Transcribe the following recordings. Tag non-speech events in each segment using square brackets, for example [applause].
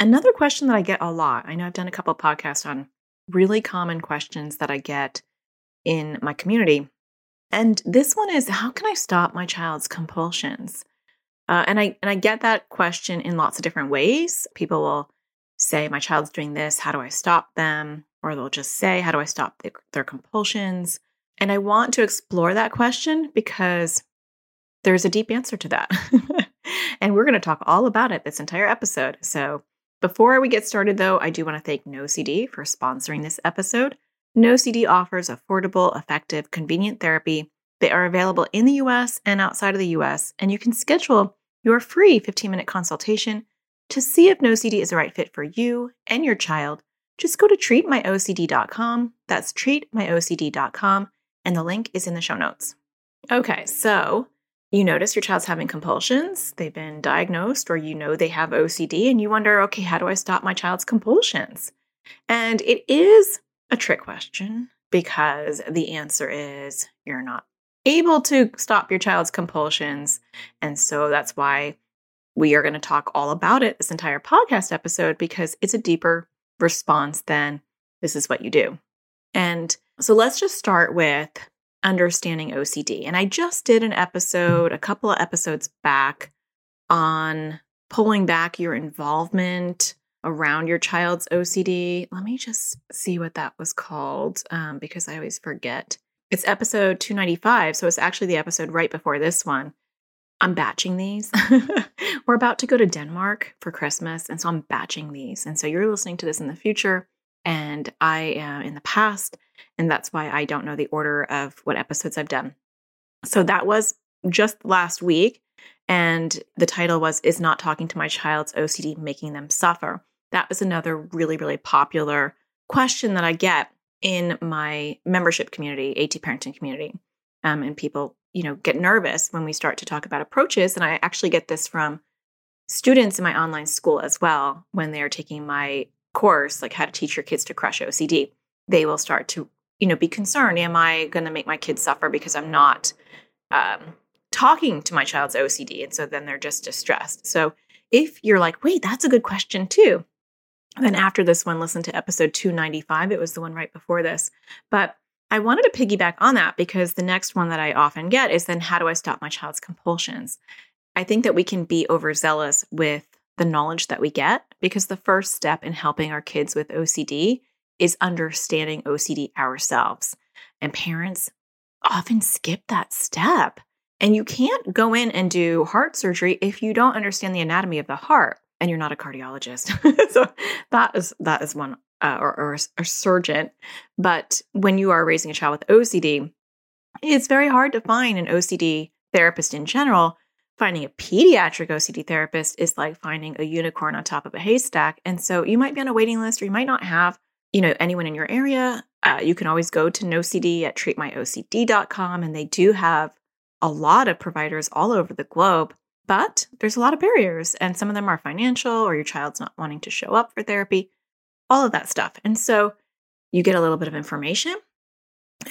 another question that I get a lot. I know I've done a couple podcasts on really common questions that I get in my community. And this one is how can I stop my child's compulsions? Uh, and I and I get that question in lots of different ways. People will say, "My child's doing this. How do I stop them?" Or they'll just say, "How do I stop the, their compulsions?" And I want to explore that question because there's a deep answer to that. [laughs] and we're going to talk all about it this entire episode. So, before we get started, though, I do want to thank NoCD for sponsoring this episode. NoCD offers affordable, effective, convenient therapy. They are available in the US and outside of the US, and you can schedule your free 15 minute consultation to see if NoCD is the right fit for you and your child. Just go to treatmyocd.com. That's treatmyocd.com, and the link is in the show notes. Okay, so you notice your child's having compulsions, they've been diagnosed, or you know they have OCD, and you wonder, okay, how do I stop my child's compulsions? And it is a trick question because the answer is you're not able to stop your child's compulsions. And so that's why we are going to talk all about it this entire podcast episode because it's a deeper response than this is what you do. And so let's just start with understanding OCD. And I just did an episode a couple of episodes back on pulling back your involvement around your child's OCD. Let me just see what that was called um, because I always forget. It's episode 295. So it's actually the episode right before this one. I'm batching these. [laughs] We're about to go to Denmark for Christmas. And so I'm batching these. And so you're listening to this in the future. And I am in the past. And that's why I don't know the order of what episodes I've done. So that was just last week. And the title was Is Not Talking to My Child's OCD Making Them Suffer? That was another really, really popular question that I get in my membership community, AT Parenting community. Um, and people, you know, get nervous when we start to talk about approaches. And I actually get this from students in my online school as well when they're taking my course, like how to teach your kids to crush OCD. They will start to you know, be concerned. Am I going to make my kids suffer because I'm not um, talking to my child's OCD? And so then they're just distressed. So if you're like, wait, that's a good question too, then after this one, listen to episode 295. It was the one right before this. But I wanted to piggyback on that because the next one that I often get is then how do I stop my child's compulsions? I think that we can be overzealous with the knowledge that we get because the first step in helping our kids with OCD is understanding OCD ourselves. And parents often skip that step. And you can't go in and do heart surgery if you don't understand the anatomy of the heart and you're not a cardiologist. [laughs] so that is that is one uh, or, or a surgeon. But when you are raising a child with OCD, it's very hard to find an OCD therapist in general. Finding a pediatric OCD therapist is like finding a unicorn on top of a haystack. And so you might be on a waiting list or you might not have you know, anyone in your area, uh, you can always go to NoCD at treatmyocd.com, and they do have a lot of providers all over the globe. But there's a lot of barriers, and some of them are financial, or your child's not wanting to show up for therapy, all of that stuff. And so you get a little bit of information,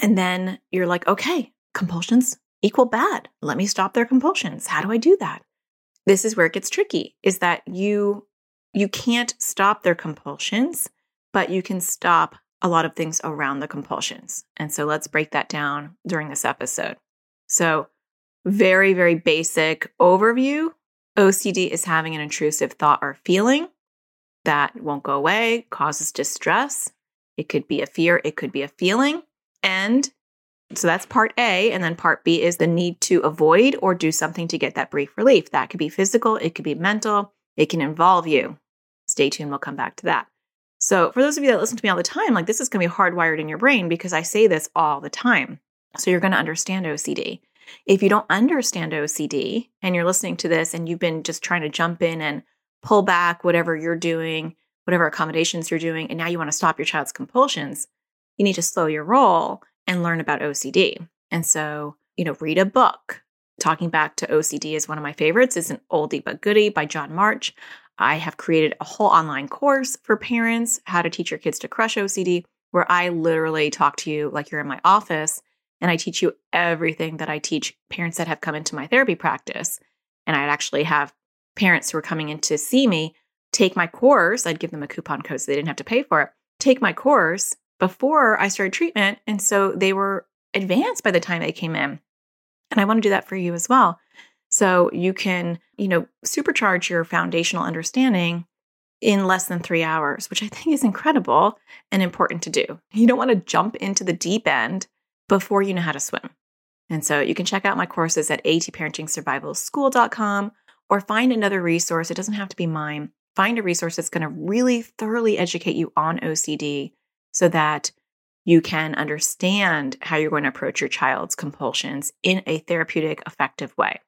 and then you're like, okay, compulsions equal bad. Let me stop their compulsions. How do I do that? This is where it gets tricky is that you you can't stop their compulsions but you can stop a lot of things around the compulsions. And so let's break that down during this episode. So, very, very basic overview OCD is having an intrusive thought or feeling that won't go away, causes distress. It could be a fear, it could be a feeling. And so that's part A. And then part B is the need to avoid or do something to get that brief relief. That could be physical, it could be mental, it can involve you. Stay tuned, we'll come back to that. So, for those of you that listen to me all the time, like this is going to be hardwired in your brain because I say this all the time. So, you're going to understand OCD. If you don't understand OCD and you're listening to this and you've been just trying to jump in and pull back whatever you're doing whatever accommodations you're doing, and now you want to stop your child's compulsions, you need to slow your roll and learn about OCD. And so, you know, read a book. Talking back to OCD is one of my favorites. It's an oldie but goodie by John March. I have created a whole online course for parents, how to teach your kids to crush OCD, where I literally talk to you like you're in my office and I teach you everything that I teach parents that have come into my therapy practice. And I'd actually have parents who are coming in to see me take my course. I'd give them a coupon code so they didn't have to pay for it. Take my course before I started treatment. And so they were advanced by the time they came in. And I want to do that for you as well. So you can, you know, supercharge your foundational understanding in less than three hours, which I think is incredible and important to do. You don't want to jump into the deep end before you know how to swim. And so you can check out my courses at atparentingsurvivalschool.com or find another resource. It doesn't have to be mine. Find a resource that's going to really thoroughly educate you on OCD so that you can understand how you're going to approach your child's compulsions in a therapeutic, effective way.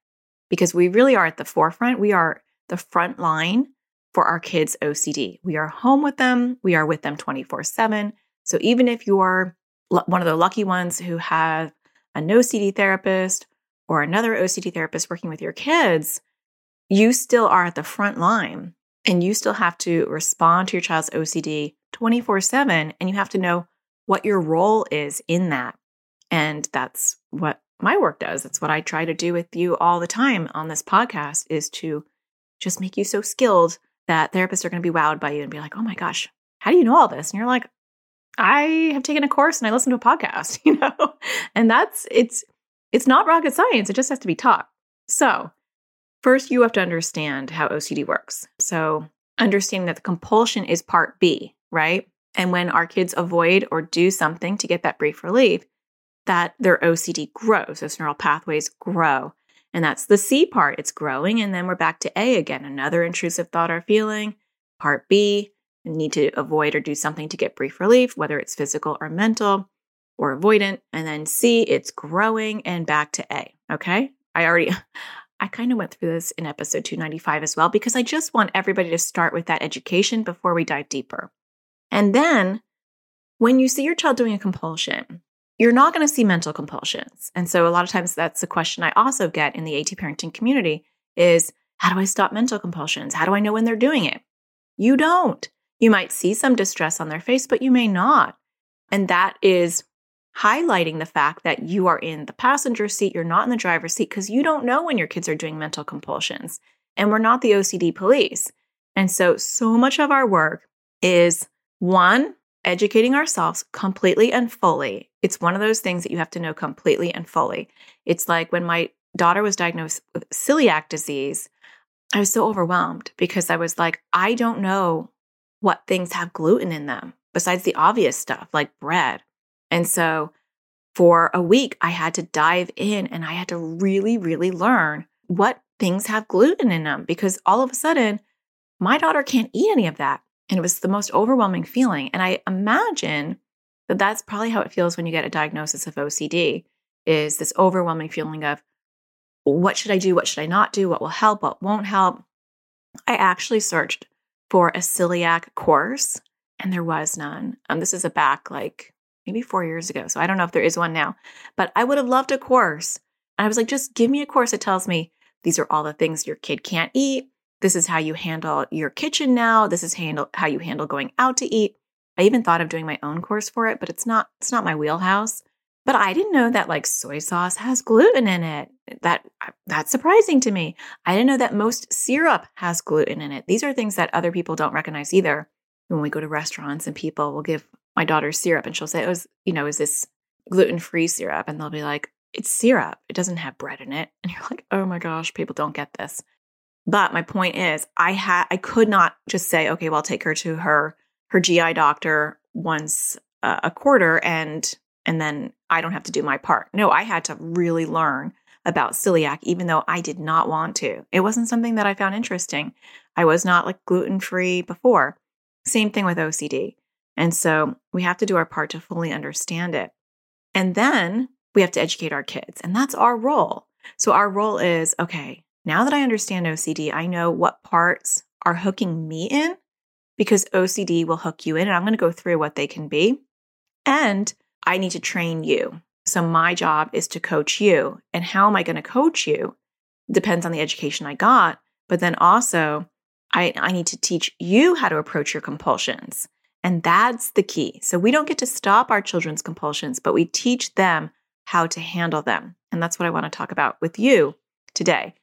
Because we really are at the forefront. We are the front line for our kids' OCD. We are home with them, we are with them 24 7. So even if you are one of the lucky ones who have a NoCD therapist or another OCD therapist working with your kids, you still are at the front line and you still have to respond to your child's OCD 24 7. And you have to know what your role is in that. And that's what my work does. That's what I try to do with you all the time on this podcast is to just make you so skilled that therapists are going to be wowed by you and be like, oh my gosh, how do you know all this? And you're like, I have taken a course and I listened to a podcast, [laughs] you know? And that's it's it's not rocket science. It just has to be taught. So, first you have to understand how OCD works. So, understanding that the compulsion is part B, right? And when our kids avoid or do something to get that brief relief, that their OCD grows, those neural pathways grow. And that's the C part, it's growing. And then we're back to A again, another intrusive thought or feeling. Part B, need to avoid or do something to get brief relief, whether it's physical or mental or avoidant. And then C, it's growing and back to A. Okay. I already, [laughs] I kind of went through this in episode 295 as well, because I just want everybody to start with that education before we dive deeper. And then when you see your child doing a compulsion, you're not going to see mental compulsions. And so a lot of times that's the question I also get in the AT parenting community is how do I stop mental compulsions? How do I know when they're doing it? You don't. You might see some distress on their face, but you may not. And that is highlighting the fact that you are in the passenger seat, you're not in the driver's seat because you don't know when your kids are doing mental compulsions. And we're not the OCD police. And so, so much of our work is one, educating ourselves completely and fully. It's one of those things that you have to know completely and fully. It's like when my daughter was diagnosed with celiac disease, I was so overwhelmed because I was like, I don't know what things have gluten in them besides the obvious stuff like bread. And so for a week, I had to dive in and I had to really, really learn what things have gluten in them because all of a sudden, my daughter can't eat any of that. And it was the most overwhelming feeling. And I imagine that that's probably how it feels when you get a diagnosis of OCD is this overwhelming feeling of what should I do? What should I not do? What will help? What won't help? I actually searched for a celiac course and there was none. Um, this is a back like maybe four years ago. So I don't know if there is one now, but I would have loved a course. And I was like, just give me a course that tells me these are all the things your kid can't eat. This is how you handle your kitchen now. This is handle how you handle going out to eat. I even thought of doing my own course for it, but it's not it's not my wheelhouse. But I didn't know that like soy sauce has gluten in it. That that's surprising to me. I didn't know that most syrup has gluten in it. These are things that other people don't recognize either. When we go to restaurants and people will give my daughter syrup and she'll say, "Oh, you know, is this gluten-free syrup?" And they'll be like, "It's syrup. It doesn't have bread in it." [laughs] And you're like, "Oh my gosh, people don't get this." But my point is, I had I could not just say, "Okay, well, I'll take her to her her GI doctor once uh, a quarter and and then I don't have to do my part. No, I had to really learn about celiac, even though I did not want to. It wasn't something that I found interesting. I was not like gluten free before. Same thing with OCD. And so we have to do our part to fully understand it. And then we have to educate our kids. And that's our role. So our role is okay, now that I understand OCD, I know what parts are hooking me in because OCD will hook you in. And I'm going to go through what they can be. And I need to train you. So my job is to coach you. And how am I going to coach you? Depends on the education I got. But then also, I, I need to teach you how to approach your compulsions. And that's the key. So we don't get to stop our children's compulsions, but we teach them how to handle them. And that's what I want to talk about with you today.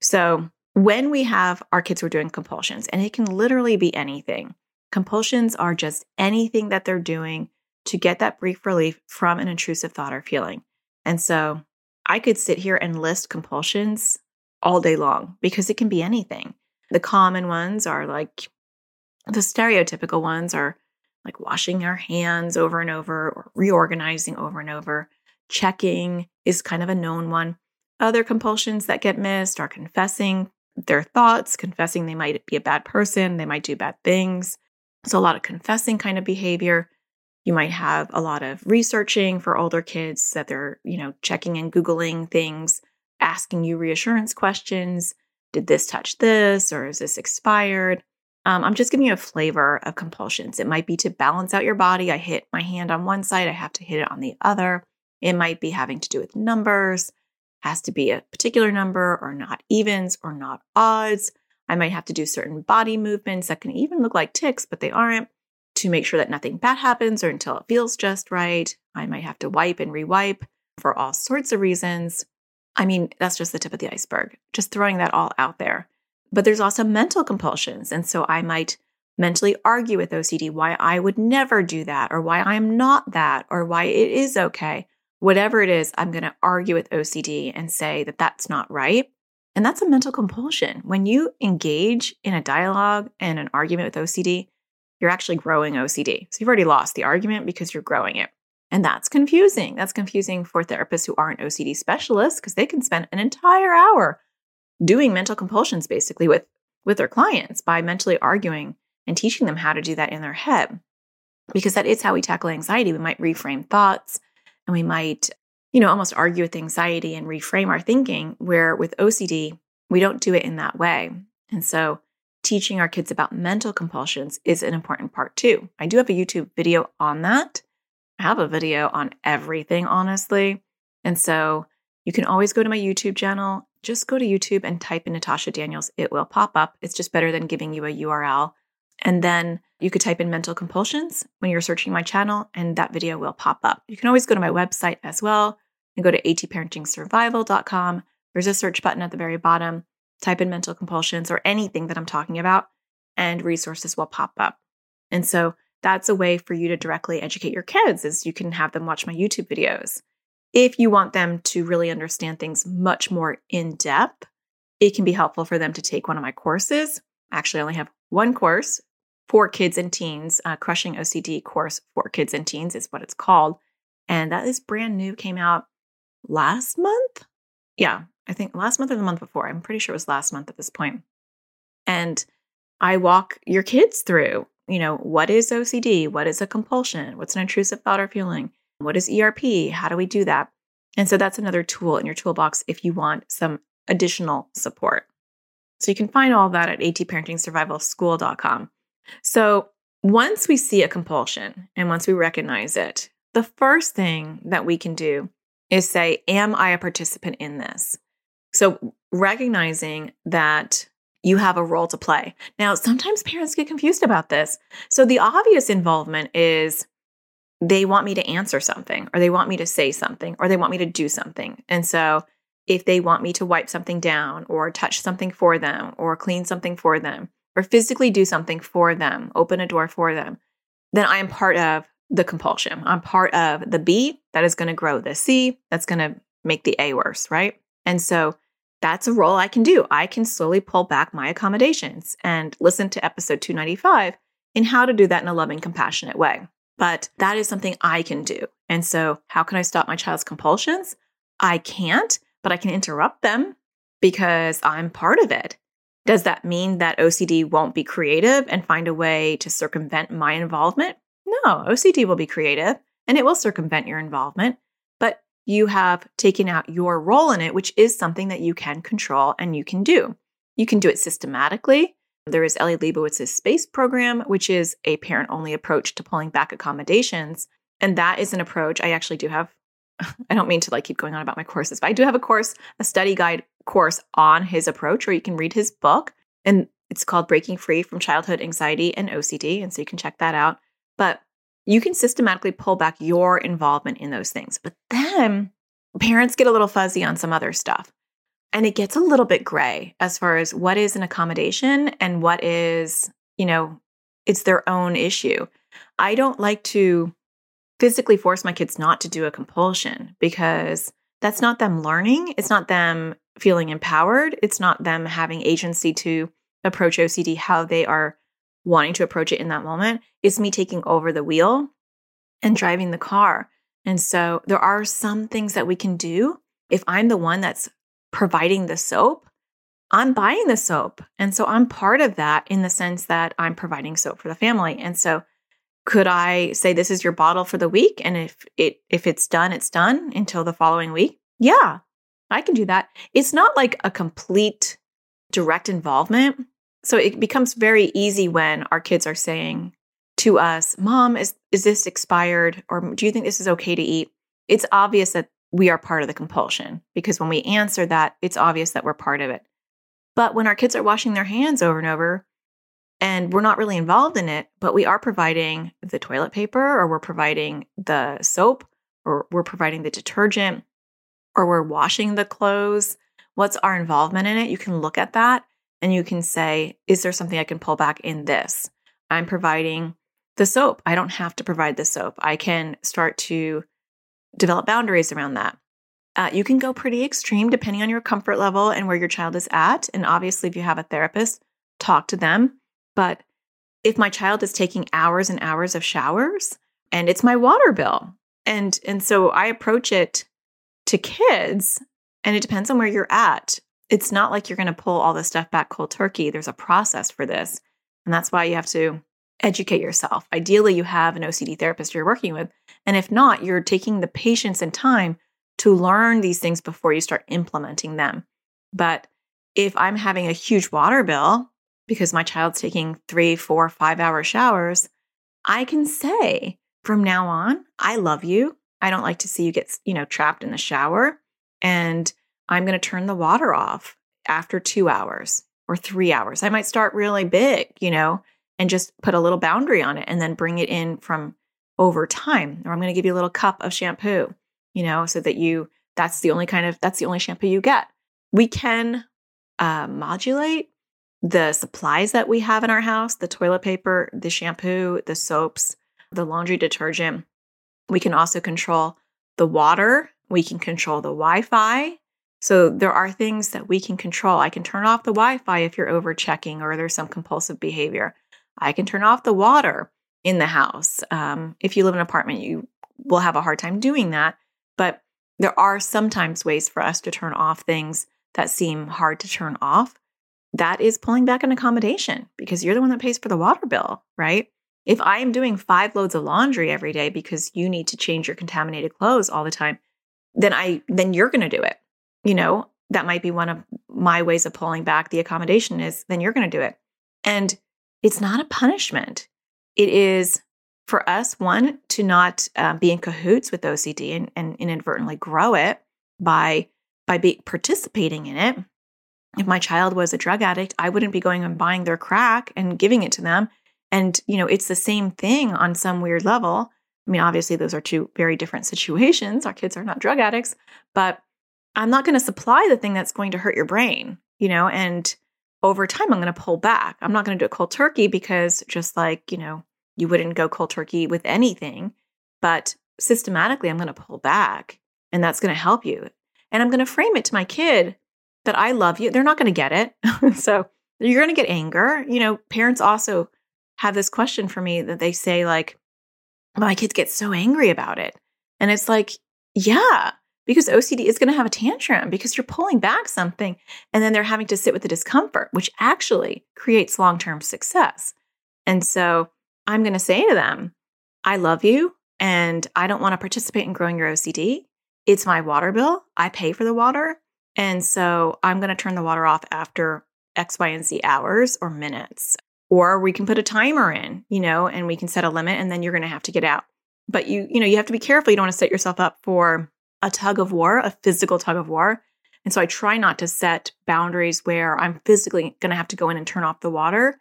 So when we have our kids who are doing compulsions, and it can literally be anything, compulsions are just anything that they're doing to get that brief relief from an intrusive thought or feeling. And so I could sit here and list compulsions all day long because it can be anything. The common ones are like the stereotypical ones are like washing our hands over and over or reorganizing over and over. Checking is kind of a known one. Other compulsions that get missed are confessing their thoughts, confessing they might be a bad person, they might do bad things. So, a lot of confessing kind of behavior. You might have a lot of researching for older kids that they're, you know, checking and Googling things, asking you reassurance questions. Did this touch this or is this expired? Um, I'm just giving you a flavor of compulsions. It might be to balance out your body. I hit my hand on one side, I have to hit it on the other. It might be having to do with numbers, has to be a particular number or not evens or not odds. I might have to do certain body movements that can even look like tics, but they aren't to make sure that nothing bad happens or until it feels just right. I might have to wipe and rewipe for all sorts of reasons. I mean, that's just the tip of the iceberg, just throwing that all out there. But there's also mental compulsions. And so I might mentally argue with OCD why I would never do that, or why I'm not that, or why it is okay. Whatever it is, I'm going to argue with OCD and say that that's not right. And that's a mental compulsion. When you engage in a dialogue and an argument with OCD, you're actually growing OCD. So you've already lost the argument because you're growing it. And that's confusing. That's confusing for therapists who aren't OCD specialists because they can spend an entire hour doing mental compulsions basically with with their clients by mentally arguing and teaching them how to do that in their head. Because that is how we tackle anxiety. We might reframe thoughts and we might you know almost argue with anxiety and reframe our thinking where with OCD we don't do it in that way. And so teaching our kids about mental compulsions is an important part too. I do have a youtube video on that. I have a video on everything honestly. And so you can always go to my youtube channel just go to YouTube and type in Natasha Daniels. It will pop up. It's just better than giving you a URL. And then you could type in mental compulsions when you're searching my channel, and that video will pop up. You can always go to my website as well and go to atparentingsurvival.com. There's a search button at the very bottom. Type in mental compulsions or anything that I'm talking about, and resources will pop up. And so that's a way for you to directly educate your kids is you can have them watch my YouTube videos. If you want them to really understand things much more in depth, it can be helpful for them to take one of my courses. Actually, I only have one course for kids and teens, uh, Crushing OCD course for kids and teens is what it's called. And that is brand new, came out last month. Yeah, I think last month or the month before. I'm pretty sure it was last month at this point. And I walk your kids through, you know, what is OCD? What is a compulsion? What's an intrusive thought or feeling? What is ERP? How do we do that? And so that's another tool in your toolbox if you want some additional support. So you can find all that at atparentingsurvivalschool.com. So once we see a compulsion and once we recognize it, the first thing that we can do is say, Am I a participant in this? So recognizing that you have a role to play. Now, sometimes parents get confused about this. So the obvious involvement is they want me to answer something or they want me to say something or they want me to do something. And so if they want me to wipe something down or touch something for them or clean something for them or physically do something for them, open a door for them, then I am part of the compulsion. I'm part of the B that is going to grow the C that's going to make the A worse, right? And so that's a role I can do. I can slowly pull back my accommodations and listen to episode 295 in how to do that in a loving, compassionate way. But that is something I can do. And so, how can I stop my child's compulsions? I can't, but I can interrupt them because I'm part of it. Does that mean that OCD won't be creative and find a way to circumvent my involvement? No, OCD will be creative and it will circumvent your involvement, but you have taken out your role in it, which is something that you can control and you can do. You can do it systematically There is Eli Lebowitz's SPACE program, which is a parent only approach to pulling back accommodations. And that is an approach I actually do have. [laughs] I don't mean to like keep going on about my courses, but I do have a course, a study guide course on his approach, where you can read his book. And it's called Breaking Free from Childhood Anxiety and OCD. And so you can check that out. But you can systematically pull back your involvement in those things. But then parents get a little fuzzy on some other stuff. And it gets a little bit gray as far as what is an accommodation and what is, you know, it's their own issue. I don't like to physically force my kids not to do a compulsion because that's not them learning. It's not them feeling empowered. It's not them having agency to approach OCD how they are wanting to approach it in that moment. It's me taking over the wheel and driving the car. And so there are some things that we can do. If I'm the one that's providing the soap, I'm buying the soap. And so I'm part of that in the sense that I'm providing soap for the family. And so could I say this is your bottle for the week and if it if it's done it's done until the following week? Yeah. I can do that. It's not like a complete direct involvement. So it becomes very easy when our kids are saying to us, "Mom, is is this expired or do you think this is okay to eat?" It's obvious that we are part of the compulsion because when we answer that, it's obvious that we're part of it. But when our kids are washing their hands over and over and we're not really involved in it, but we are providing the toilet paper or we're providing the soap or we're providing the detergent or we're washing the clothes, what's our involvement in it? You can look at that and you can say, is there something I can pull back in this? I'm providing the soap. I don't have to provide the soap. I can start to develop boundaries around that. Uh, you can go pretty extreme depending on your comfort level and where your child is at. And obviously, if you have a therapist, talk to them. But if my child is taking hours and hours of showers and it's my water bill, and and so I approach it to kids, and it depends on where you're at. It's not like you're going to pull all this stuff back cold turkey. There's a process for this. And that's why you have to educate yourself. Ideally, you have an OCD therapist you're working with. And if not, you're taking the patience and time to learn these things before you start implementing them. But if I'm having a huge water bill because my child's taking three, four, five hour showers, I can say from now on, I love you. I don't like to see you get, you know, trapped in the shower. And I'm going to turn the water off after two hours or three hours. I might start really big, you know, and just put a little boundary on it and then bring it in from over time. Or I'm going to give you a little cup of shampoo, you know, so that you, that's the only kind of, that's the only shampoo you get. We can uh, modulate the supplies that we have in our house the toilet paper, the shampoo, the soaps, the laundry detergent. We can also control the water. We can control the Wi Fi. So there are things that we can control. I can turn off the Wi Fi if you're over checking or there's some compulsive behavior. I can turn off the water in the house. Um, if you live in an apartment, you will have a hard time doing that. But there are sometimes ways for us to turn off things that seem hard to turn off. That is pulling back an accommodation because you're the one that pays for the water bill, right? If I am doing five loads of laundry every day because you need to change your contaminated clothes all the time, then I then you're going to do it. You know, that might be one of my ways of pulling back the accommodation is then you're going to do it. And it's not a punishment. It is for us, one, to not um, be in cahoots with OCD and, and inadvertently grow it by by be, participating in it. If my child was a drug addict, I wouldn't be going and buying their crack and giving it to them. And you know, it's the same thing on some weird level. I mean, obviously, those are two very different situations. Our kids are not drug addicts, but I'm not going to supply the thing that's going to hurt your brain, you know, and over time, I'm going to pull back. I'm not going to do a cold turkey because just like, you know, you wouldn't go cold turkey with anything, but systematically, I'm going to pull back and that's going to help you. And I'm going to frame it to my kid that I love you. They're not going to get it. [laughs] so you're going to get anger. You know, parents also have this question for me that they say, like, my kids get so angry about it. And it's like, yeah, because OCD is going to have a tantrum because you're pulling back something and then they're having to sit with the discomfort, which actually creates long term success. And so I'm going to say to them, I love you and I don't want to participate in growing your OCD. It's my water bill. I pay for the water. And so I'm going to turn the water off after X, Y, and Z hours or minutes. Or we can put a timer in, you know, and we can set a limit and then you're going to have to get out. But you, you know, you have to be careful. You don't want to set yourself up for a tug of war, a physical tug of war. And so I try not to set boundaries where I'm physically going to have to go in and turn off the water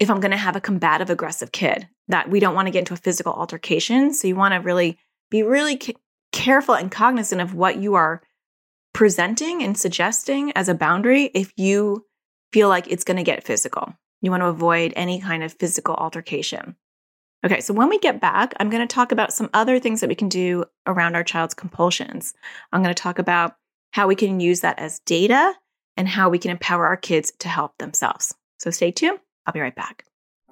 if I'm going to have a combative, aggressive kid, that we don't want to get into a physical altercation. So you want to really be really c- careful and cognizant of what you are presenting and suggesting as a boundary if you feel like it's going to get physical. You want to avoid any kind of physical altercation. Okay, so when we get back, I'm going to talk about some other things that we can do around our child's compulsions. I'm going to talk about how we can use that as data and how we can empower our kids to help themselves. So stay tuned. I'll be right back.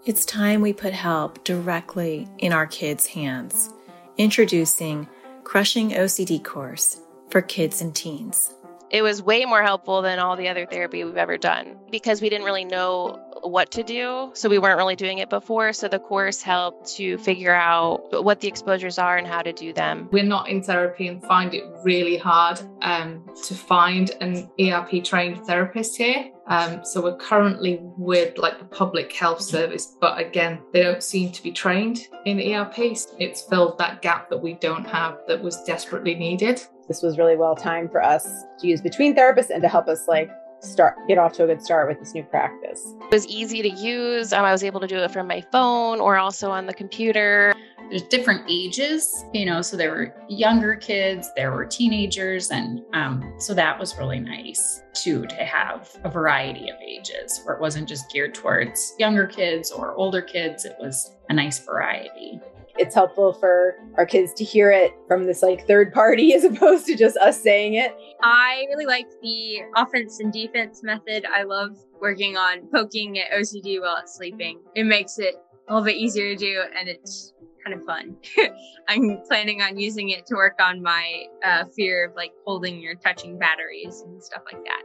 It's time we put help directly in our kids' hands. Introducing Crushing OCD course for kids and teens. It was way more helpful than all the other therapy we've ever done because we didn't really know what to do. So we weren't really doing it before. So the course helped to figure out what the exposures are and how to do them. We're not in therapy and find it really hard um, to find an ERP trained therapist here. Um, so we're currently with like the public health service, but again, they don't seem to be trained in ERP. It's filled that gap that we don't have that was desperately needed. This was really well timed for us to use between therapists and to help us like start get off to a good start with this new practice. It was easy to use. Um, I was able to do it from my phone or also on the computer. There's different ages, you know, so there were younger kids, there were teenagers, and um, so that was really nice too to have a variety of ages where it wasn't just geared towards younger kids or older kids. It was a nice variety it's helpful for our kids to hear it from this like third party [laughs] as opposed to just us saying it. I really like the offense and defense method. I love working on poking at OCD while it's sleeping. It makes it a little bit easier to do and it's kind of fun. [laughs] I'm planning on using it to work on my uh, fear of like holding or touching batteries and stuff like that.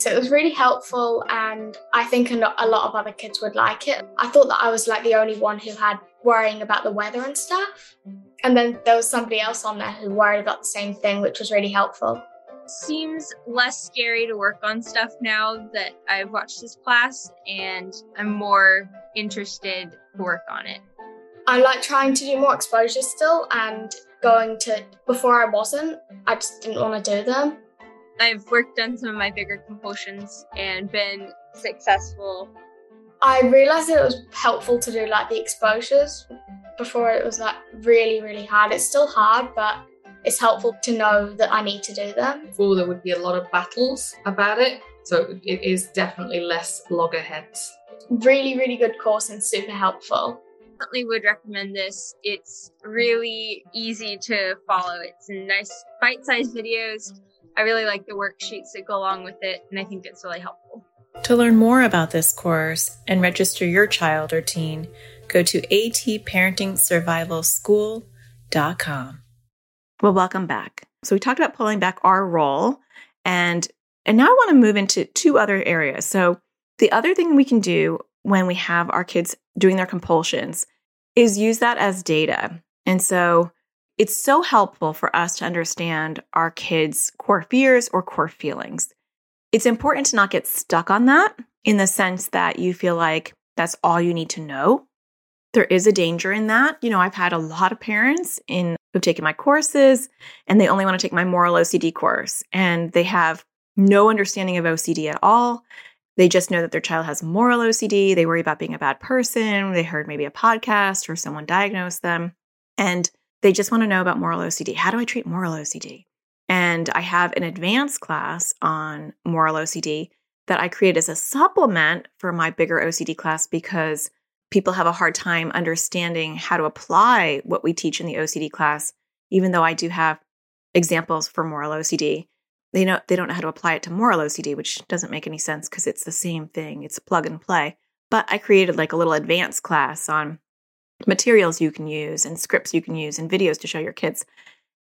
So it was really helpful, and I think a lot of other kids would like it. I thought that I was like the only one who had worrying about the weather and stuff. And then there was somebody else on there who worried about the same thing, which was really helpful. Seems less scary to work on stuff now that I've watched this class, and I'm more interested to work on it. I like trying to do more exposures still, and going to before I wasn't, I just didn't want to do them. I've worked on some of my bigger compulsions and been successful I realized that it was helpful to do like the exposures before it was like really, really hard. It's still hard, but it's helpful to know that I need to do them. Before there would be a lot of battles about it, so it is definitely less loggerheads. Really, really good course and super helpful. Definitely would recommend this. It's really easy to follow. It's nice bite-sized videos. I really like the worksheets that go along with it, and I think it's really helpful. To learn more about this course and register your child or teen, go to atparentingsurvivalschool.com. Well, welcome back. So we talked about pulling back our role and and now I want to move into two other areas. So the other thing we can do when we have our kids doing their compulsions is use that as data. And so it's so helpful for us to understand our kids' core fears or core feelings. It's important to not get stuck on that in the sense that you feel like that's all you need to know. There is a danger in that. You know, I've had a lot of parents in who've taken my courses and they only want to take my moral OCD course and they have no understanding of OCD at all. They just know that their child has moral OCD. They worry about being a bad person. They heard maybe a podcast or someone diagnosed them and they just want to know about moral OCD. How do I treat moral OCD? And I have an advanced class on moral OCD that I create as a supplement for my bigger OCD class because people have a hard time understanding how to apply what we teach in the OCD class, even though I do have examples for moral OCD. They know they don't know how to apply it to moral OCD, which doesn't make any sense because it's the same thing. It's plug and play. But I created like a little advanced class on materials you can use and scripts you can use and videos to show your kids.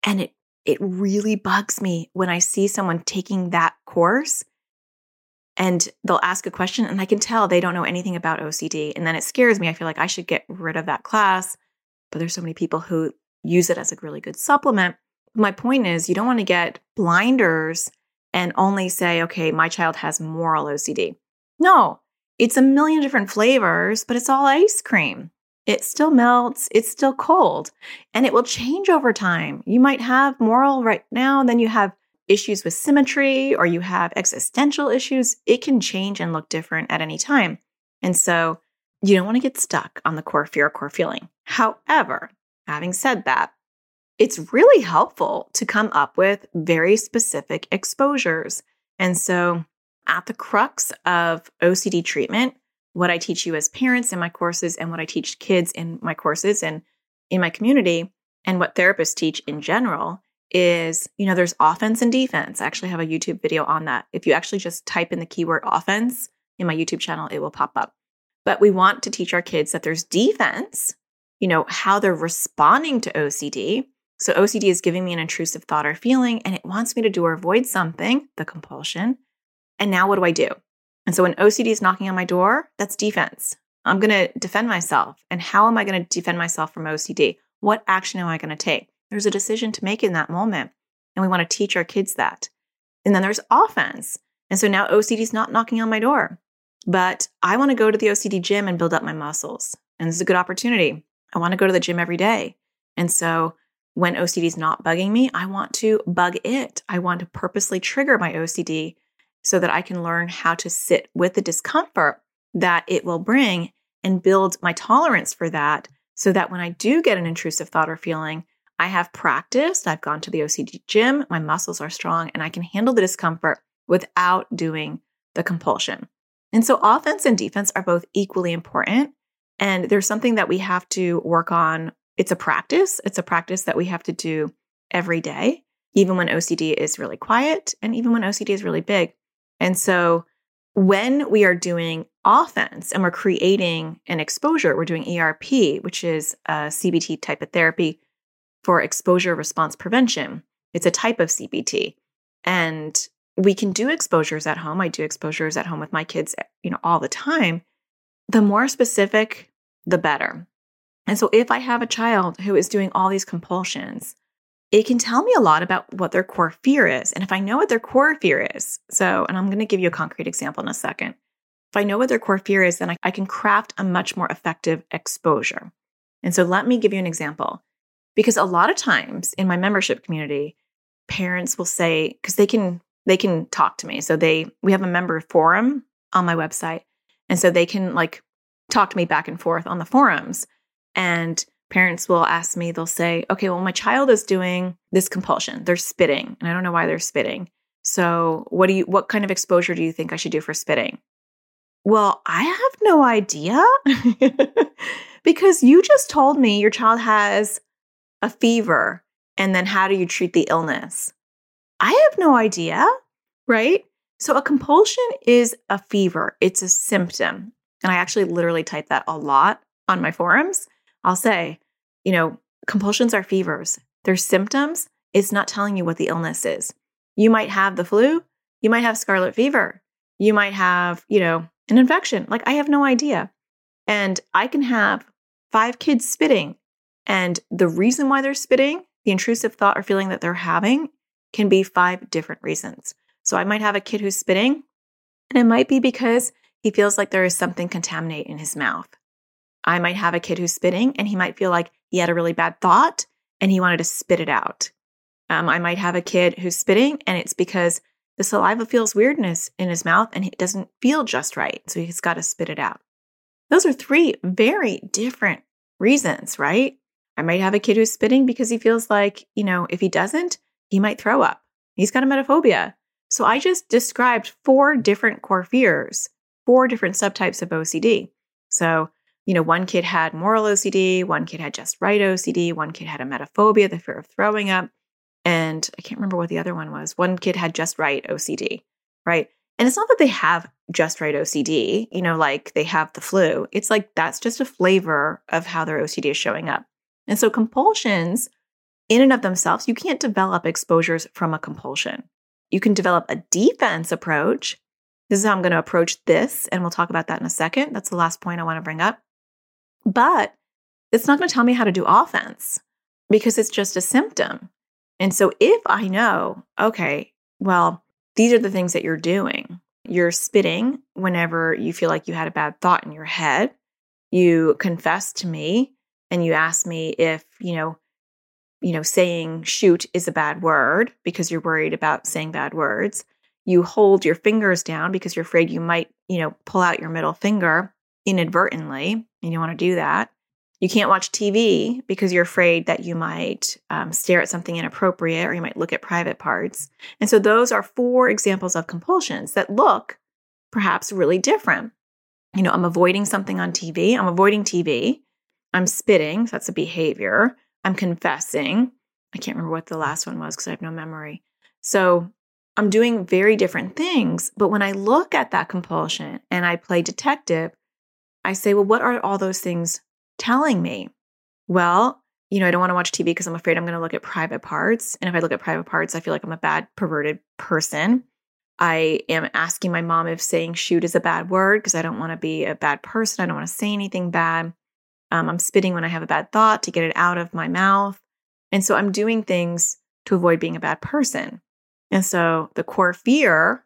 And it it really bugs me when I see someone taking that course and they'll ask a question and I can tell they don't know anything about OCD. And then it scares me. I feel like I should get rid of that class. But there's so many people who use it as a really good supplement. My point is, you don't want to get blinders and only say, okay, my child has moral OCD. No, it's a million different flavors, but it's all ice cream. It still melts, it's still cold, and it will change over time. You might have moral right now, then you have issues with symmetry or you have existential issues. It can change and look different at any time. And so you don't want to get stuck on the core fear or core feeling. However, having said that, it's really helpful to come up with very specific exposures. And so, at the crux of OCD treatment, what I teach you as parents in my courses and what I teach kids in my courses and in my community, and what therapists teach in general is, you know, there's offense and defense. I actually have a YouTube video on that. If you actually just type in the keyword offense in my YouTube channel, it will pop up. But we want to teach our kids that there's defense, you know, how they're responding to OCD. So OCD is giving me an intrusive thought or feeling, and it wants me to do or avoid something, the compulsion. And now what do I do? And so when OCD is knocking on my door, that's defense. I'm going to defend myself. And how am I going to defend myself from OCD? What action am I going to take? There's a decision to make in that moment. And we want to teach our kids that. And then there's offense. And so now OCD is not knocking on my door, but I want to go to the OCD gym and build up my muscles. And this is a good opportunity. I want to go to the gym every day. And so when OCD is not bugging me, I want to bug it. I want to purposely trigger my OCD so that I can learn how to sit with the discomfort that it will bring and build my tolerance for that so that when I do get an intrusive thought or feeling, I have practiced, I've gone to the OCD gym, my muscles are strong, and I can handle the discomfort without doing the compulsion. And so, offense and defense are both equally important. And there's something that we have to work on it's a practice. It's a practice that we have to do every day, even when OCD is really quiet and even when OCD is really big. And so when we are doing offense and we're creating an exposure, we're doing ERP, which is a CBT type of therapy for exposure response prevention. It's a type of CBT. And we can do exposures at home. I do exposures at home with my kids, eh, you know, all the time. The more specific, the better. And so if I have a child who is doing all these compulsions, it can tell me a lot about what their core fear is. And if I know what their core fear is, so, and I'm going to give you a concrete example in a second. If I know what their core fear is, then I, I can craft a much more effective exposure. And so let me give you an example. Because a lot of times in my membership community, parents will say, because they can they can talk to me. So they we have a member forum on my website. And so they can like talk to me back and forth on the forums. And parents will ask me, they'll say, okay, well, my child is doing this compulsion. They're spitting, and I don't know why they're spitting. So, what do you, what kind of exposure do you think I should do for spitting? Well, I have no idea [laughs] because you just told me your child has a fever, and then how do you treat the illness? I have no idea, right? So, a compulsion is a fever, it's a symptom. And I actually literally type that a lot on my forums I'll say, you know, compulsions are fevers. They're symptoms. It's not telling you what the illness is. You might have the flu. You might have scarlet fever. You might have, you know, an infection. Like I have no idea. And I can have five kids spitting. And the reason why they're spitting, the intrusive thought or feeling that they're having, can be five different reasons. So I might have a kid who's spitting, and it might be because he feels like there is something contaminate in his mouth. I might have a kid who's spitting and he might feel like he had a really bad thought and he wanted to spit it out. Um, I might have a kid who's spitting and it's because the saliva feels weirdness in his mouth and it doesn't feel just right. So he's got to spit it out. Those are three very different reasons, right? I might have a kid who's spitting because he feels like, you know, if he doesn't, he might throw up. He's got emetophobia. So I just described four different core fears, four different subtypes of OCD. So you know, one kid had moral OCD, one kid had just right OCD, one kid had emetophobia, the fear of throwing up. And I can't remember what the other one was. One kid had just right OCD, right? And it's not that they have just right OCD, you know, like they have the flu. It's like that's just a flavor of how their OCD is showing up. And so compulsions, in and of themselves, you can't develop exposures from a compulsion. You can develop a defense approach. This is how I'm going to approach this. And we'll talk about that in a second. That's the last point I want to bring up. But it's not going to tell me how to do offense because it's just a symptom. And so if I know, okay, well, these are the things that you're doing, you're spitting whenever you feel like you had a bad thought in your head. You confess to me and you ask me if, you know, you know, saying shoot is a bad word because you're worried about saying bad words. You hold your fingers down because you're afraid you might, you know, pull out your middle finger inadvertently and you don't want to do that. You can't watch TV because you're afraid that you might um, stare at something inappropriate or you might look at private parts. And so, those are four examples of compulsions that look perhaps really different. You know, I'm avoiding something on TV, I'm avoiding TV, I'm spitting, so that's a behavior. I'm confessing. I can't remember what the last one was because I have no memory. So I'm doing very different things. But when I look at that compulsion and I play detective, I say, well, what are all those things telling me? Well, you know, I don't want to watch TV because I'm afraid I'm going to look at private parts. And if I look at private parts, I feel like I'm a bad, perverted person. I am asking my mom if saying shoot is a bad word because I don't want to be a bad person. I don't want to say anything bad. Um, I'm spitting when I have a bad thought to get it out of my mouth. And so I'm doing things to avoid being a bad person. And so the core fear,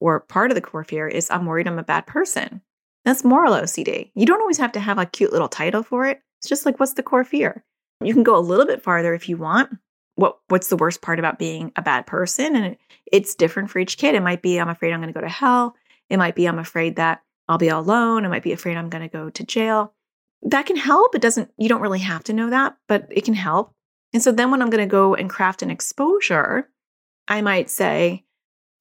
or part of the core fear, is I'm worried I'm a bad person. That's moral OCD. You don't always have to have a cute little title for it. It's just like, what's the core fear? You can go a little bit farther if you want. What What's the worst part about being a bad person? And it, it's different for each kid. It might be, I'm afraid I'm going to go to hell. It might be, I'm afraid that I'll be all alone. It might be afraid I'm going to go to jail that can help. It doesn't, you don't really have to know that, but it can help. And so then when I'm going to go and craft an exposure, I might say,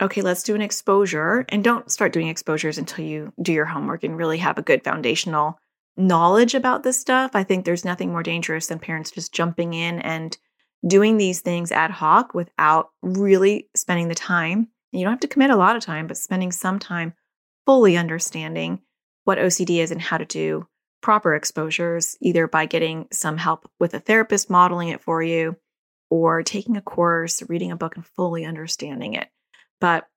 okay, let's do an exposure. And don't start doing exposures until you do your homework and really have a good foundational knowledge about this stuff. I think there's nothing more dangerous than parents just jumping in and doing these things ad hoc without really spending the time. You don't have to commit a lot of time, but spending some time fully understanding what OCD is and how to do proper exposures, either by getting some help with a therapist modeling it for you or taking a course, reading a book, and fully understanding it. But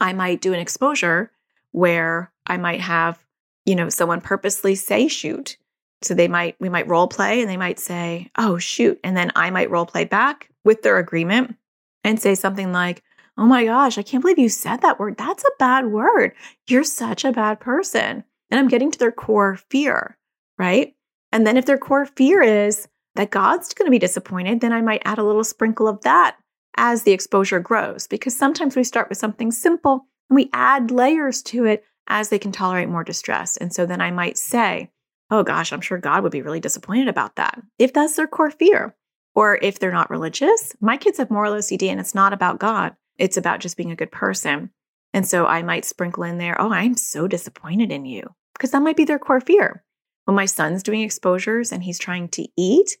I might do an exposure where I might have, you know, someone purposely say shoot. So they might, we might role play and they might say, oh, shoot. And then I might role play back with their agreement and say something like, oh my gosh, I can't believe you said that word. That's a bad word. You're such a bad person and I'm getting to their core fear, right? And then if their core fear is that God's going to be disappointed, then I might add a little sprinkle of that as the exposure grows because sometimes we start with something simple and we add layers to it as they can tolerate more distress. And so then I might say, oh gosh, I'm sure God would be really disappointed about that if that's their core fear. Or if they're not religious, my kids have moral OCD and it's not about God. It's about just being a good person. And so I might sprinkle in there, oh, I'm so disappointed in you because that might be their core fear. When my son's doing exposures and he's trying to eat,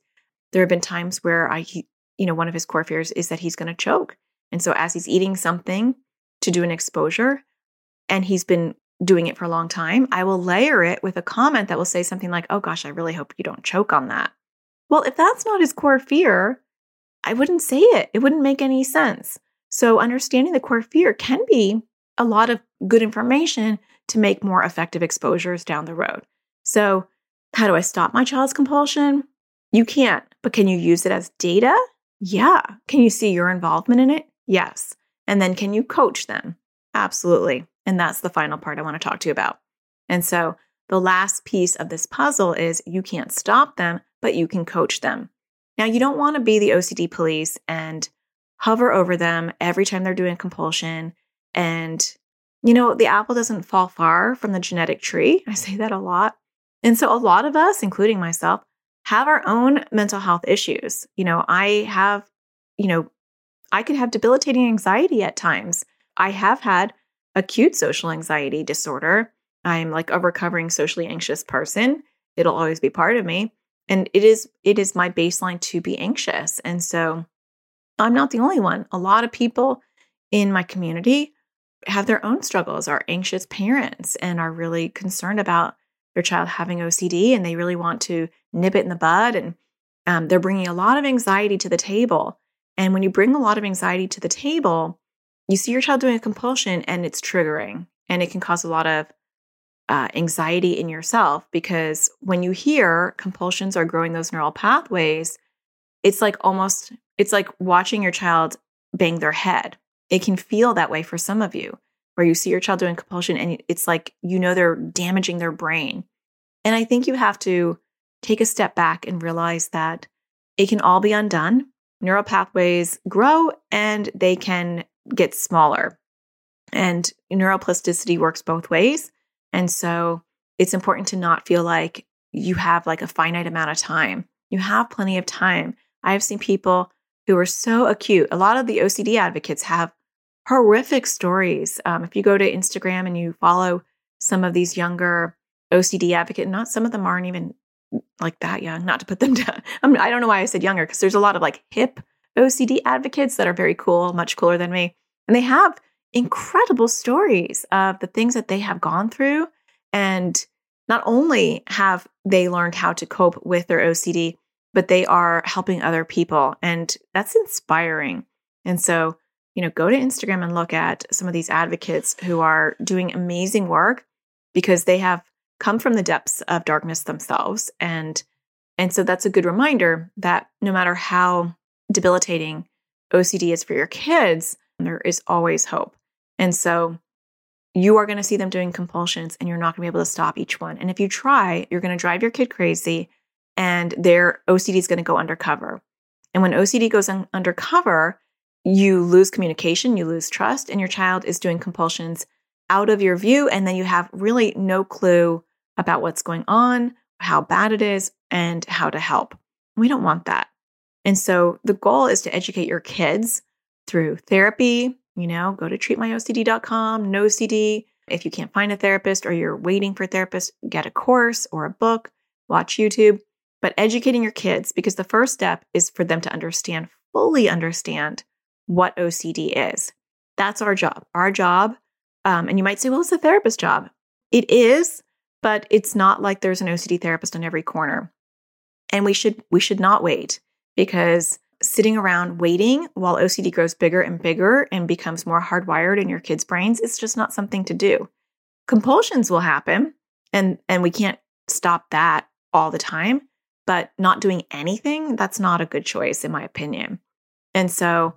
there have been times where I, you know, one of his core fears is that he's going to choke. And so as he's eating something to do an exposure and he's been doing it for a long time, I will layer it with a comment that will say something like, oh gosh, I really hope you don't choke on that. Well, if that's not his core fear, I wouldn't say it. It wouldn't make any sense. So understanding the core fear can be a lot of good information to make more effective exposures down the road. So, how do I stop my child's compulsion? You can't, but can you use it as data? Yeah. Can you see your involvement in it? Yes. And then can you coach them? Absolutely. And that's the final part I want to talk to you about. And so, the last piece of this puzzle is you can't stop them, but you can coach them. Now, you don't want to be the OCD police and hover over them every time they're doing compulsion and you know, the apple doesn't fall far from the genetic tree. I say that a lot. And so a lot of us, including myself, have our own mental health issues. You know, I have, you know, I could have debilitating anxiety at times. I have had acute social anxiety disorder. I'm like a recovering socially anxious person. It'll always be part of me. And it is it is my baseline to be anxious. And so I'm not the only one. A lot of people in my community have their own struggles, are anxious parents, and are really concerned about their child having OCD and they really want to nip it in the bud. And um, they're bringing a lot of anxiety to the table. And when you bring a lot of anxiety to the table, you see your child doing a compulsion and it's triggering and it can cause a lot of uh, anxiety in yourself because when you hear compulsions are growing those neural pathways, it's like almost, it's like watching your child bang their head it can feel that way for some of you. Where you see your child doing compulsion and it's like you know they're damaging their brain. And I think you have to take a step back and realize that it can all be undone. Neural pathways grow and they can get smaller. And neuroplasticity works both ways. And so it's important to not feel like you have like a finite amount of time. You have plenty of time. I have seen people who are so acute. A lot of the OCD advocates have horrific stories. Um, if you go to Instagram and you follow some of these younger OCD advocates, not some of them aren't even like that young, not to put them [laughs] down. I, mean, I don't know why I said younger because there's a lot of like hip OCD advocates that are very cool, much cooler than me. And they have incredible stories of the things that they have gone through. And not only have they learned how to cope with their OCD, but they are helping other people. And that's inspiring. And so, you know, go to Instagram and look at some of these advocates who are doing amazing work because they have come from the depths of darkness themselves. And and so that's a good reminder that no matter how debilitating OCD is for your kids, there is always hope. And so you are going to see them doing compulsions and you're not going to be able to stop each one. And if you try, you're going to drive your kid crazy and their OCD is going to go undercover. And when OCD goes un- undercover, you lose communication, you lose trust, and your child is doing compulsions out of your view. And then you have really no clue about what's going on, how bad it is, and how to help. We don't want that. And so the goal is to educate your kids through therapy. You know, go to treatmyocd.com, NoCD. If you can't find a therapist or you're waiting for a therapist, get a course or a book, watch YouTube but educating your kids because the first step is for them to understand, fully understand what OCD is. That's our job. Our job, um, and you might say, well, it's a therapist job. It is, but it's not like there's an OCD therapist on every corner. And we should we should not wait because sitting around waiting while OCD grows bigger and bigger and becomes more hardwired in your kids' brains is just not something to do. Compulsions will happen and and we can't stop that all the time, but not doing anything, that's not a good choice, in my opinion. And so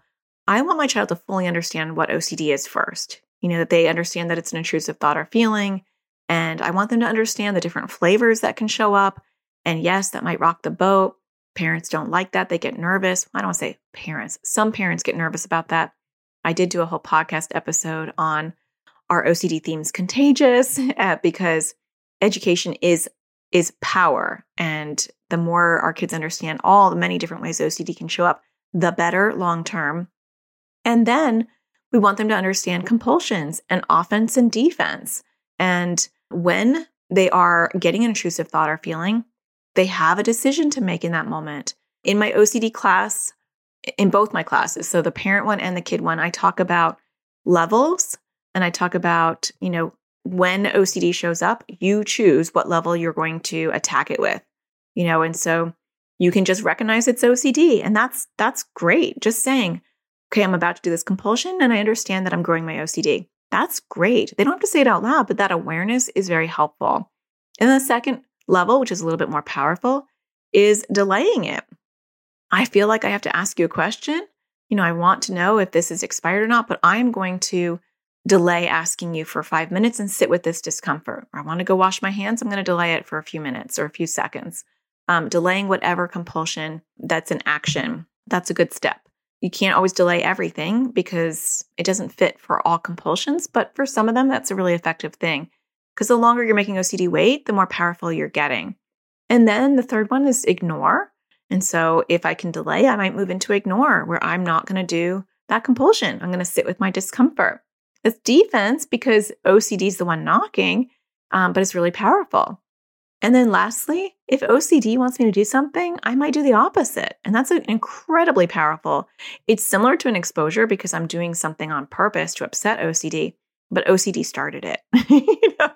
I want my child to fully understand what OCD is first. You know, that they understand that it's an intrusive thought or feeling. And I want them to understand the different flavors that can show up. And yes, that might rock the boat. Parents don't like that. They get nervous. I don't say parents. Some parents get nervous about that. I did do a whole podcast episode on are OCD themes contagious [laughs] uh, because education is is power and the more our kids understand all the many different ways OCD can show up, the better long term. And then we want them to understand compulsions and offense and defense. And when they are getting an intrusive thought or feeling, they have a decision to make in that moment. In my OCD class, in both my classes, so the parent one and the kid one, I talk about levels and I talk about, you know, when OCD shows up, you choose what level you're going to attack it with you know, and so you can just recognize it's OCD and that's that's great. Just saying, okay, I'm about to do this compulsion and I understand that I'm growing my OCD. That's great. They don't have to say it out loud, but that awareness is very helpful. And the second level, which is a little bit more powerful, is delaying it. I feel like I have to ask you a question. You know, I want to know if this is expired or not, but I'm going to delay asking you for five minutes and sit with this discomfort. Or I want to go wash my hands. I'm going to delay it for a few minutes or a few seconds um, delaying whatever compulsion that's an action. That's a good step. You can't always delay everything because it doesn't fit for all compulsions, but for some of them, that's a really effective thing. Because the longer you're making OCD wait, the more powerful you're getting. And then the third one is ignore. And so if I can delay, I might move into ignore, where I'm not going to do that compulsion. I'm going to sit with my discomfort. It's defense because OCD is the one knocking, um, but it's really powerful. And then lastly, if OCD wants me to do something, I might do the opposite. And that's incredibly powerful. It's similar to an exposure because I'm doing something on purpose to upset OCD, but OCD started it. [laughs] you know?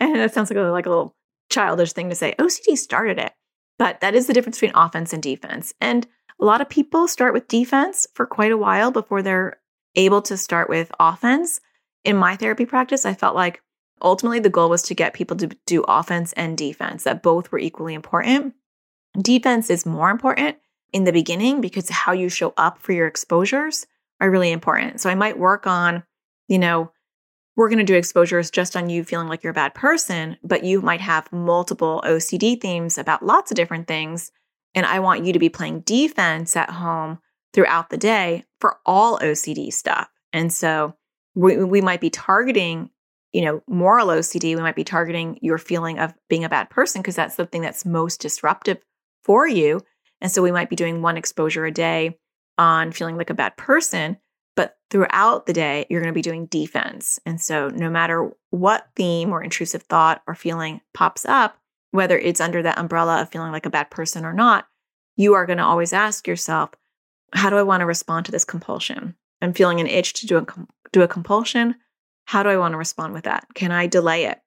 And that sounds like a, like a little childish thing to say. OCD started it. But that is the difference between offense and defense. And a lot of people start with defense for quite a while before they're able to start with offense. In my therapy practice, I felt like Ultimately, the goal was to get people to do offense and defense, that both were equally important. Defense is more important in the beginning because how you show up for your exposures are really important. So I might work on, you know, we're going to do exposures just on you feeling like you're a bad person, but you might have multiple OCD themes about lots of different things. And I want you to be playing defense at home throughout the day for all OCD stuff. And so we, we might be targeting, you know, moral OCD. We might be targeting your feeling of being a bad person because that's the thing that's most disruptive for you. And so we might be doing one exposure a day on feeling like a bad person. But throughout the day, you're going to be doing defense. And so no matter what theme or intrusive thought or feeling pops up, whether it's under that umbrella of feeling like a bad person or not, you are going to always ask yourself, how do I want to respond to this compulsion? I'm feeling an itch to do a do a compulsion. How do I want to respond with that? Can I delay it?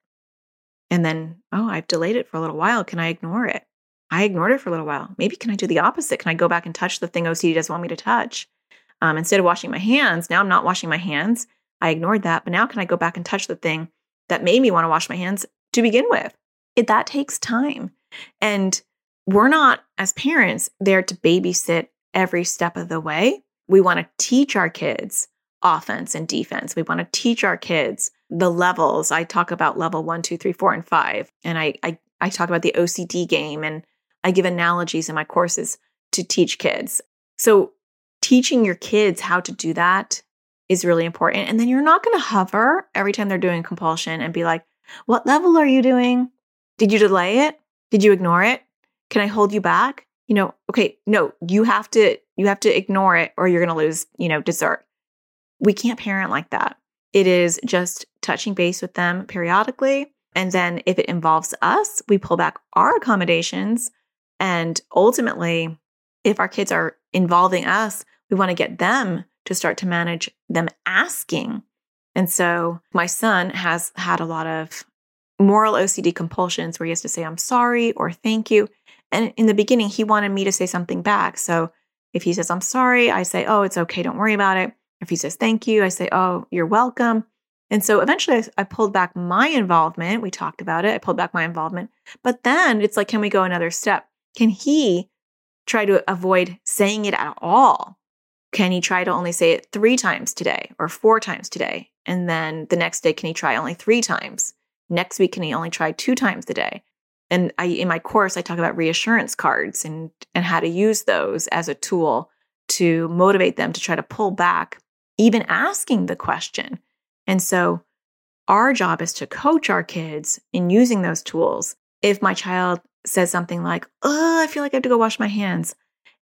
And then, oh, I've delayed it for a little while. Can I ignore it? I ignored it for a little while. Maybe can I do the opposite? Can I go back and touch the thing OCD doesn't want me to touch? Um, instead of washing my hands, now I'm not washing my hands. I ignored that, but now can I go back and touch the thing that made me want to wash my hands to begin with? It, that takes time. And we're not, as parents, there to babysit every step of the way. We want to teach our kids offense and defense. We want to teach our kids the levels. I talk about level one, two, three, four, and five. And I, I, I talk about the OCD game and I give analogies in my courses to teach kids. So teaching your kids how to do that is really important. And then you're not going to hover every time they're doing compulsion and be like, what level are you doing? Did you delay it? Did you ignore it? Can I hold you back? You know, okay, no, you have to you have to ignore it or you're going to lose, you know, dessert. We can't parent like that. It is just touching base with them periodically and then if it involves us, we pull back our accommodations and ultimately if our kids are involving us, we want to get them to start to manage them asking. And so my son has had a lot of moral OCD compulsions where he has to say, I'm sorry or thank you. And in the beginning, he wanted me to say something back. So if he says, I'm sorry, I say, Oh, it's okay. Don't worry about it. If he says thank you, I say, Oh, you're welcome. And so eventually I, I pulled back my involvement. We talked about it. I pulled back my involvement. But then it's like, can we go another step? Can he try to avoid saying it at all? Can he try to only say it three times today or four times today? And then the next day, can he try only three times? Next week, can he only try two times a day? And I, in my course, I talk about reassurance cards and, and how to use those as a tool to motivate them to try to pull back, even asking the question. And so our job is to coach our kids in using those tools. If my child says something like, Oh, I feel like I have to go wash my hands,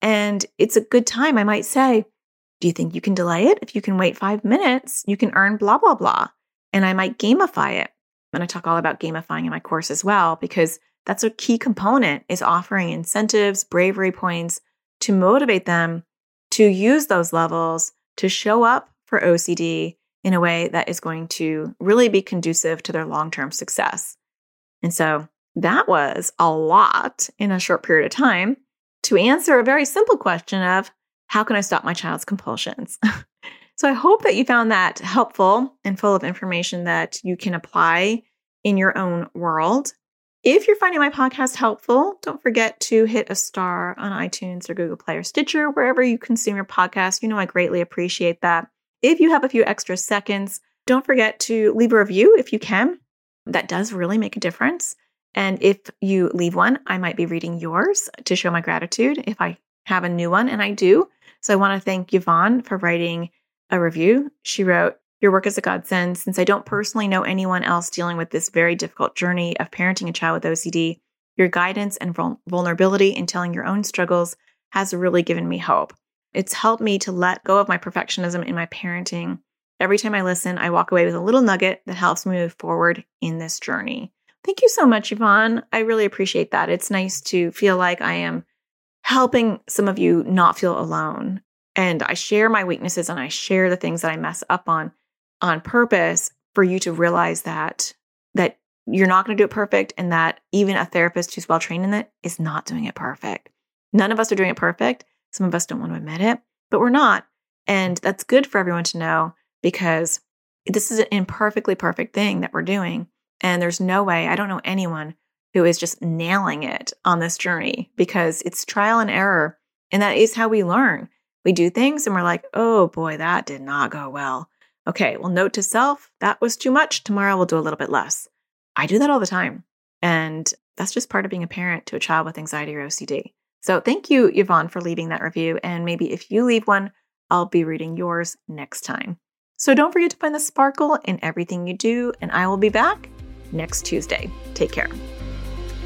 and it's a good time. I might say, Do you think you can delay it? If you can wait five minutes, you can earn blah, blah, blah. And I might gamify it. And I talk all about gamifying in my course as well, because that's a key component is offering incentives, bravery points to motivate them to use those levels to show up for OCD in a way that is going to really be conducive to their long term success. And so that was a lot in a short period of time to answer a very simple question of how can I stop my child's compulsions? [laughs] so I hope that you found that helpful and full of information that you can apply in your own world. If you're finding my podcast helpful, don't forget to hit a star on iTunes or Google Play or Stitcher, wherever you consume your podcast. You know, I greatly appreciate that. If you have a few extra seconds, don't forget to leave a review if you can. That does really make a difference. And if you leave one, I might be reading yours to show my gratitude if I have a new one, and I do. So I want to thank Yvonne for writing a review. She wrote, Your work is a godsend. Since I don't personally know anyone else dealing with this very difficult journey of parenting a child with OCD, your guidance and vulnerability in telling your own struggles has really given me hope. It's helped me to let go of my perfectionism in my parenting. Every time I listen, I walk away with a little nugget that helps me move forward in this journey. Thank you so much, Yvonne. I really appreciate that. It's nice to feel like I am helping some of you not feel alone. And I share my weaknesses and I share the things that I mess up on on purpose for you to realize that that you're not going to do it perfect and that even a therapist who's well trained in it is not doing it perfect. None of us are doing it perfect. Some of us don't want to admit it, but we're not. And that's good for everyone to know because this is an imperfectly perfect thing that we're doing. And there's no way, I don't know anyone who is just nailing it on this journey because it's trial and error. And that is how we learn. We do things and we're like, oh boy, that did not go well. Okay, well, note to self, that was too much. Tomorrow we'll do a little bit less. I do that all the time. And that's just part of being a parent to a child with anxiety or OCD. So thank you, Yvonne, for leaving that review. And maybe if you leave one, I'll be reading yours next time. So don't forget to find the sparkle in everything you do. And I will be back next Tuesday. Take care.